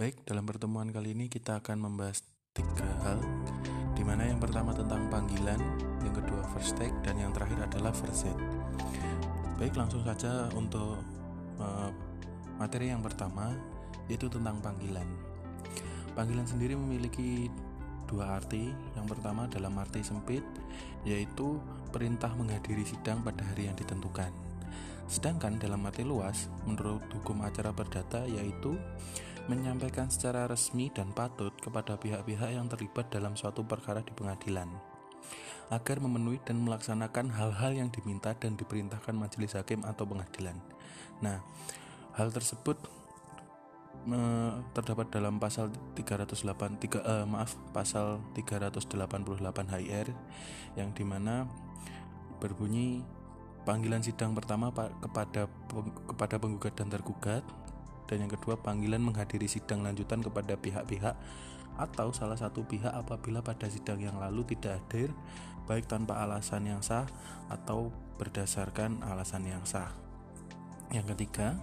Baik, dalam pertemuan kali ini kita akan membahas tiga hal di mana yang pertama tentang panggilan, yang kedua first take, dan yang terakhir adalah first set. Baik, langsung saja untuk uh, materi yang pertama yaitu tentang panggilan. Panggilan sendiri memiliki dua arti. Yang pertama dalam arti sempit yaitu perintah menghadiri sidang pada hari yang ditentukan. Sedangkan dalam arti luas, menurut hukum acara perdata yaitu menyampaikan secara resmi dan patut kepada pihak-pihak yang terlibat dalam suatu perkara di pengadilan agar memenuhi dan melaksanakan hal-hal yang diminta dan diperintahkan majelis hakim atau pengadilan. Nah, hal tersebut terdapat dalam pasal 308 3, eh, maaf pasal 388 HIR yang di mana berbunyi panggilan sidang pertama kepada kepada penggugat dan tergugat dan yang kedua panggilan menghadiri sidang lanjutan kepada pihak-pihak atau salah satu pihak apabila pada sidang yang lalu tidak hadir baik tanpa alasan yang sah atau berdasarkan alasan yang sah. Yang ketiga,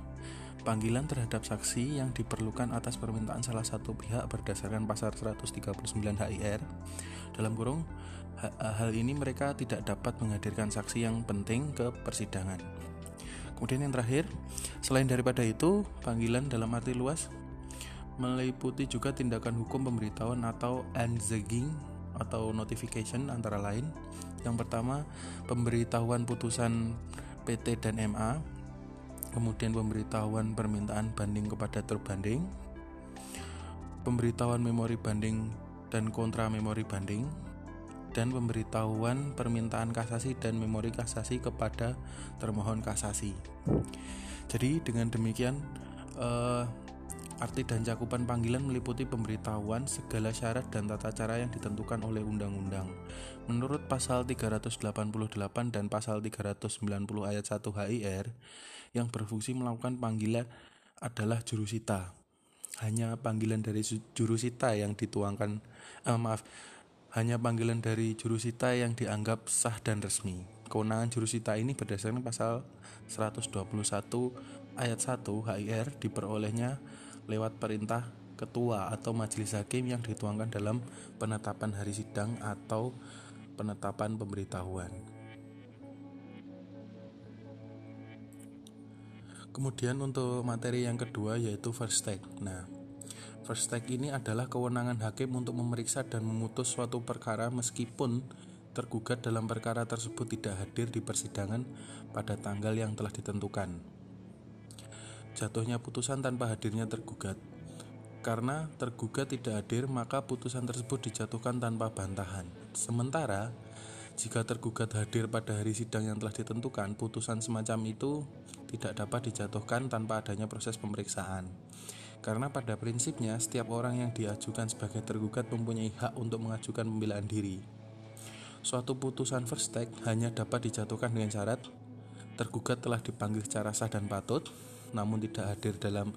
panggilan terhadap saksi yang diperlukan atas permintaan salah satu pihak berdasarkan pasal 139 HIR. Dalam kurung, hal ini mereka tidak dapat menghadirkan saksi yang penting ke persidangan. Kemudian yang terakhir, selain daripada itu, panggilan dalam arti luas meliputi juga tindakan hukum pemberitahuan atau anzegging atau notification antara lain. Yang pertama, pemberitahuan putusan PT dan MA, kemudian pemberitahuan permintaan banding kepada terbanding, pemberitahuan memori banding dan kontra memori banding, dan pemberitahuan permintaan kasasi dan memori kasasi kepada termohon kasasi. Jadi dengan demikian uh, arti dan cakupan panggilan meliputi pemberitahuan segala syarat dan tata cara yang ditentukan oleh undang-undang. Menurut pasal 388 dan pasal 390 ayat 1 HIR yang berfungsi melakukan panggilan adalah jurusita. Hanya panggilan dari jurusita yang dituangkan eh, maaf hanya panggilan dari jurusita yang dianggap sah dan resmi. Kewenangan jurusita ini berdasarkan pasal 121 ayat 1 HIR diperolehnya lewat perintah ketua atau majelis hakim yang dituangkan dalam penetapan hari sidang atau penetapan pemberitahuan. Kemudian untuk materi yang kedua yaitu first take. Nah, First take ini adalah kewenangan hakim untuk memeriksa dan memutus suatu perkara meskipun tergugat dalam perkara tersebut tidak hadir di persidangan pada tanggal yang telah ditentukan. Jatuhnya putusan tanpa hadirnya tergugat. Karena tergugat tidak hadir, maka putusan tersebut dijatuhkan tanpa bantahan. Sementara jika tergugat hadir pada hari sidang yang telah ditentukan, putusan semacam itu tidak dapat dijatuhkan tanpa adanya proses pemeriksaan. Karena pada prinsipnya setiap orang yang diajukan sebagai tergugat mempunyai hak untuk mengajukan pembelaan diri. Suatu putusan first take hanya dapat dijatuhkan dengan syarat tergugat telah dipanggil secara sah dan patut, namun tidak hadir dalam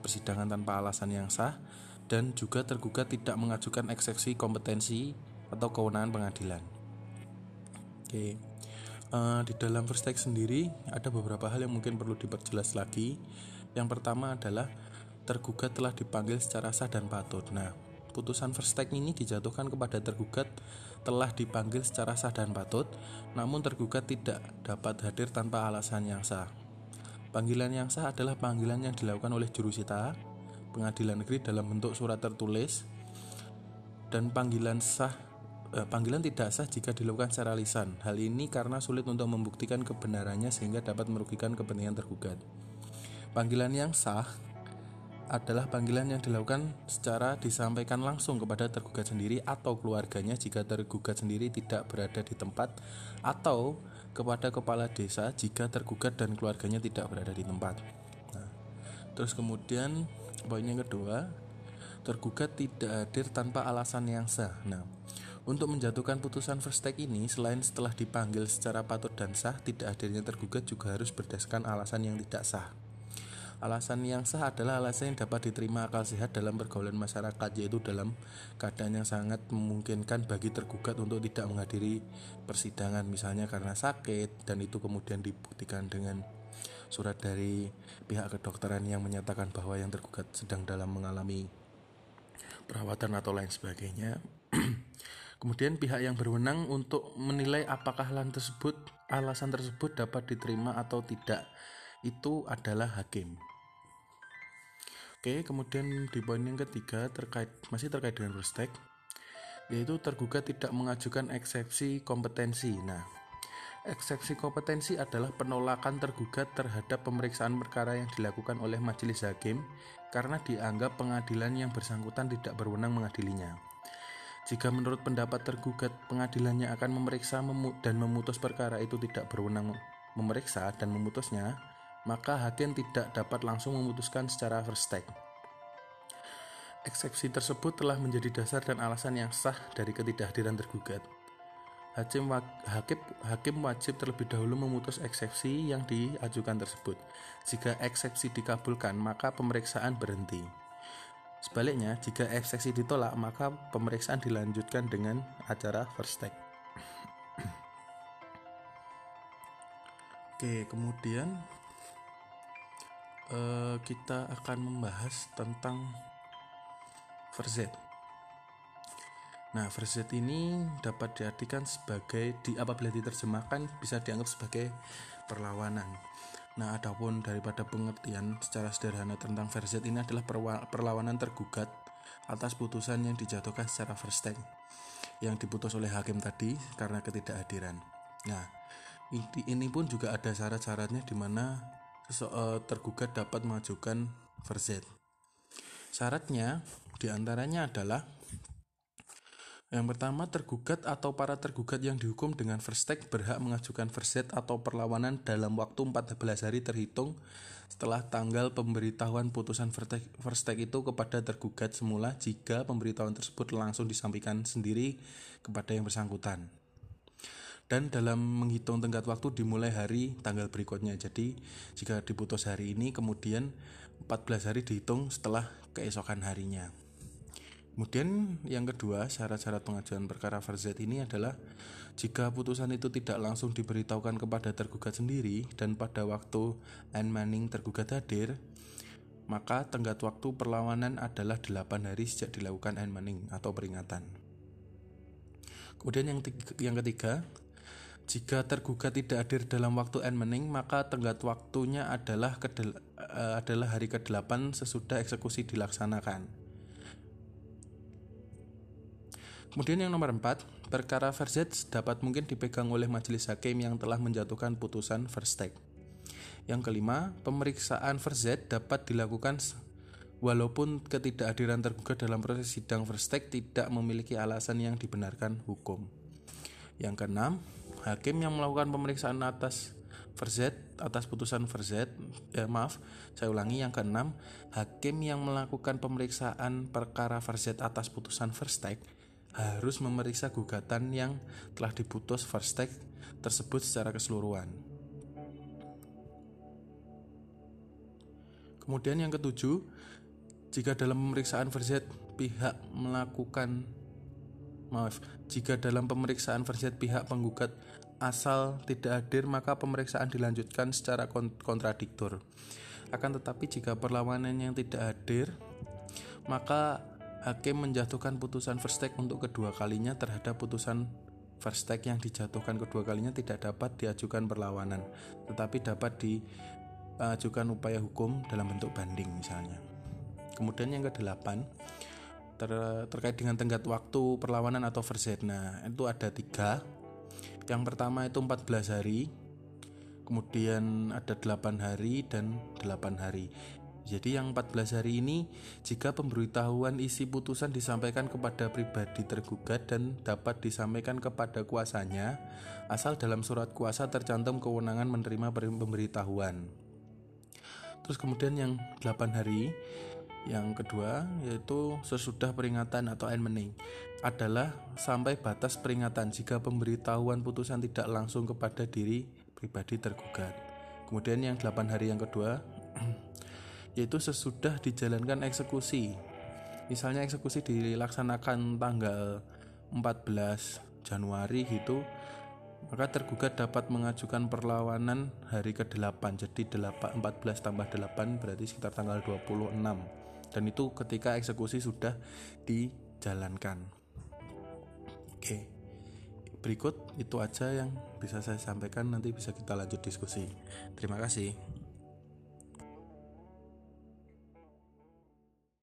persidangan tanpa alasan yang sah, dan juga tergugat tidak mengajukan eksepsi kompetensi atau kewenangan pengadilan. Oke, uh, di dalam first take sendiri ada beberapa hal yang mungkin perlu diperjelas lagi. Yang pertama adalah tergugat telah dipanggil secara sah dan patut. Nah, putusan first take ini dijatuhkan kepada tergugat telah dipanggil secara sah dan patut, namun tergugat tidak dapat hadir tanpa alasan yang sah. Panggilan yang sah adalah panggilan yang dilakukan oleh jurusita, pengadilan negeri dalam bentuk surat tertulis, dan panggilan sah eh, panggilan tidak sah jika dilakukan secara lisan. Hal ini karena sulit untuk membuktikan kebenarannya sehingga dapat merugikan kepentingan tergugat. Panggilan yang sah adalah panggilan yang dilakukan secara disampaikan langsung kepada tergugat sendiri atau keluarganya jika tergugat sendiri tidak berada di tempat atau kepada kepala desa jika tergugat dan keluarganya tidak berada di tempat. Nah, terus kemudian poin yang kedua, tergugat tidak hadir tanpa alasan yang sah. Nah, untuk menjatuhkan putusan first take ini, selain setelah dipanggil secara patut dan sah, tidak hadirnya tergugat juga harus berdasarkan alasan yang tidak sah. Alasan yang sah adalah alasan yang dapat diterima akal sehat dalam pergaulan masyarakat yaitu dalam keadaan yang sangat memungkinkan bagi tergugat untuk tidak menghadiri persidangan misalnya karena sakit dan itu kemudian dibuktikan dengan surat dari pihak kedokteran yang menyatakan bahwa yang tergugat sedang dalam mengalami perawatan atau lain sebagainya. Kemudian pihak yang berwenang untuk menilai apakah alasan tersebut alasan tersebut dapat diterima atau tidak itu adalah hakim. Oke, kemudian di poin yang ketiga terkait masih terkait dengan prostek yaitu tergugat tidak mengajukan eksepsi kompetensi. Nah, eksepsi kompetensi adalah penolakan tergugat terhadap pemeriksaan perkara yang dilakukan oleh majelis hakim karena dianggap pengadilan yang bersangkutan tidak berwenang mengadilinya. Jika menurut pendapat tergugat pengadilannya akan memeriksa dan memutus perkara itu tidak berwenang memeriksa dan memutusnya, maka hakim tidak dapat langsung memutuskan secara first take. Eksepsi tersebut telah menjadi dasar dan alasan yang sah dari ketidakhadiran tergugat. Hakim, hakim, hakim wajib terlebih dahulu memutus eksepsi yang diajukan tersebut. Jika eksepsi dikabulkan, maka pemeriksaan berhenti. Sebaliknya, jika eksepsi ditolak, maka pemeriksaan dilanjutkan dengan acara first take. Oke, kemudian uh, kita akan membahas tentang verzet. Nah, verzet ini dapat diartikan sebagai di apabila diterjemahkan bisa dianggap sebagai perlawanan. Nah, adapun daripada pengertian secara sederhana tentang verzet ini adalah perlawanan tergugat atas putusan yang dijatuhkan secara first yang diputus oleh hakim tadi karena ketidakhadiran. Nah, ini pun juga ada syarat-syaratnya di mana tergugat dapat mengajukan verzet. Syaratnya di antaranya adalah yang pertama, tergugat atau para tergugat yang dihukum dengan take berhak mengajukan verzet atau perlawanan dalam waktu 14 hari terhitung setelah tanggal pemberitahuan putusan take itu kepada tergugat semula jika pemberitahuan tersebut langsung disampaikan sendiri kepada yang bersangkutan dan dalam menghitung tenggat waktu dimulai hari tanggal berikutnya. Jadi jika diputus hari ini kemudian 14 hari dihitung setelah keesokan harinya. Kemudian yang kedua, syarat-syarat pengajuan perkara verzet ini adalah jika putusan itu tidak langsung diberitahukan kepada tergugat sendiri dan pada waktu Anne Manning tergugat hadir, maka tenggat waktu perlawanan adalah 8 hari sejak dilakukan Anne Manning atau peringatan. Kemudian yang, yang ketiga, jika tergugat tidak hadir dalam waktu N mening, maka tenggat waktunya adalah kedel, uh, adalah hari ke-8 sesudah eksekusi dilaksanakan. Kemudian yang nomor 4, perkara verzet dapat mungkin dipegang oleh majelis hakim yang telah menjatuhkan putusan first take. Yang kelima, pemeriksaan verzet dapat dilakukan walaupun ketidakhadiran tergugat dalam proses sidang first take tidak memiliki alasan yang dibenarkan hukum. Yang keenam, hakim yang melakukan pemeriksaan atas verzet atas putusan verzet eh, maaf saya ulangi yang keenam hakim yang melakukan pemeriksaan perkara verzet atas putusan verstek harus memeriksa gugatan yang telah diputus verstek tersebut secara keseluruhan. Kemudian yang ketujuh jika dalam pemeriksaan verzet pihak melakukan maaf jika dalam pemeriksaan verzet pihak penggugat asal tidak hadir maka pemeriksaan dilanjutkan secara kontradiktor. Akan tetapi jika perlawanan yang tidak hadir maka hakim menjatuhkan putusan first take untuk kedua kalinya terhadap putusan first take yang dijatuhkan kedua kalinya tidak dapat diajukan perlawanan tetapi dapat diajukan upaya hukum dalam bentuk banding misalnya. Kemudian yang kedelapan ter terkait dengan tenggat waktu perlawanan atau verset. Nah, itu ada tiga yang pertama itu 14 hari, kemudian ada 8 hari dan 8 hari. Jadi yang 14 hari ini jika pemberitahuan isi putusan disampaikan kepada pribadi tergugat dan dapat disampaikan kepada kuasanya asal dalam surat kuasa tercantum kewenangan menerima pemberitahuan. Terus kemudian yang 8 hari yang kedua yaitu sesudah peringatan atau enmening adalah sampai batas peringatan jika pemberitahuan putusan tidak langsung kepada diri pribadi tergugat. Kemudian yang 8 hari yang kedua yaitu sesudah dijalankan eksekusi. Misalnya eksekusi dilaksanakan tanggal 14 Januari gitu maka tergugat dapat mengajukan perlawanan hari ke-8 jadi 8, 14 tambah 8 berarti sekitar tanggal 26 dan itu ketika eksekusi sudah dijalankan. Oke berikut itu aja yang bisa saya sampaikan nanti bisa kita lanjut diskusi. Terima kasih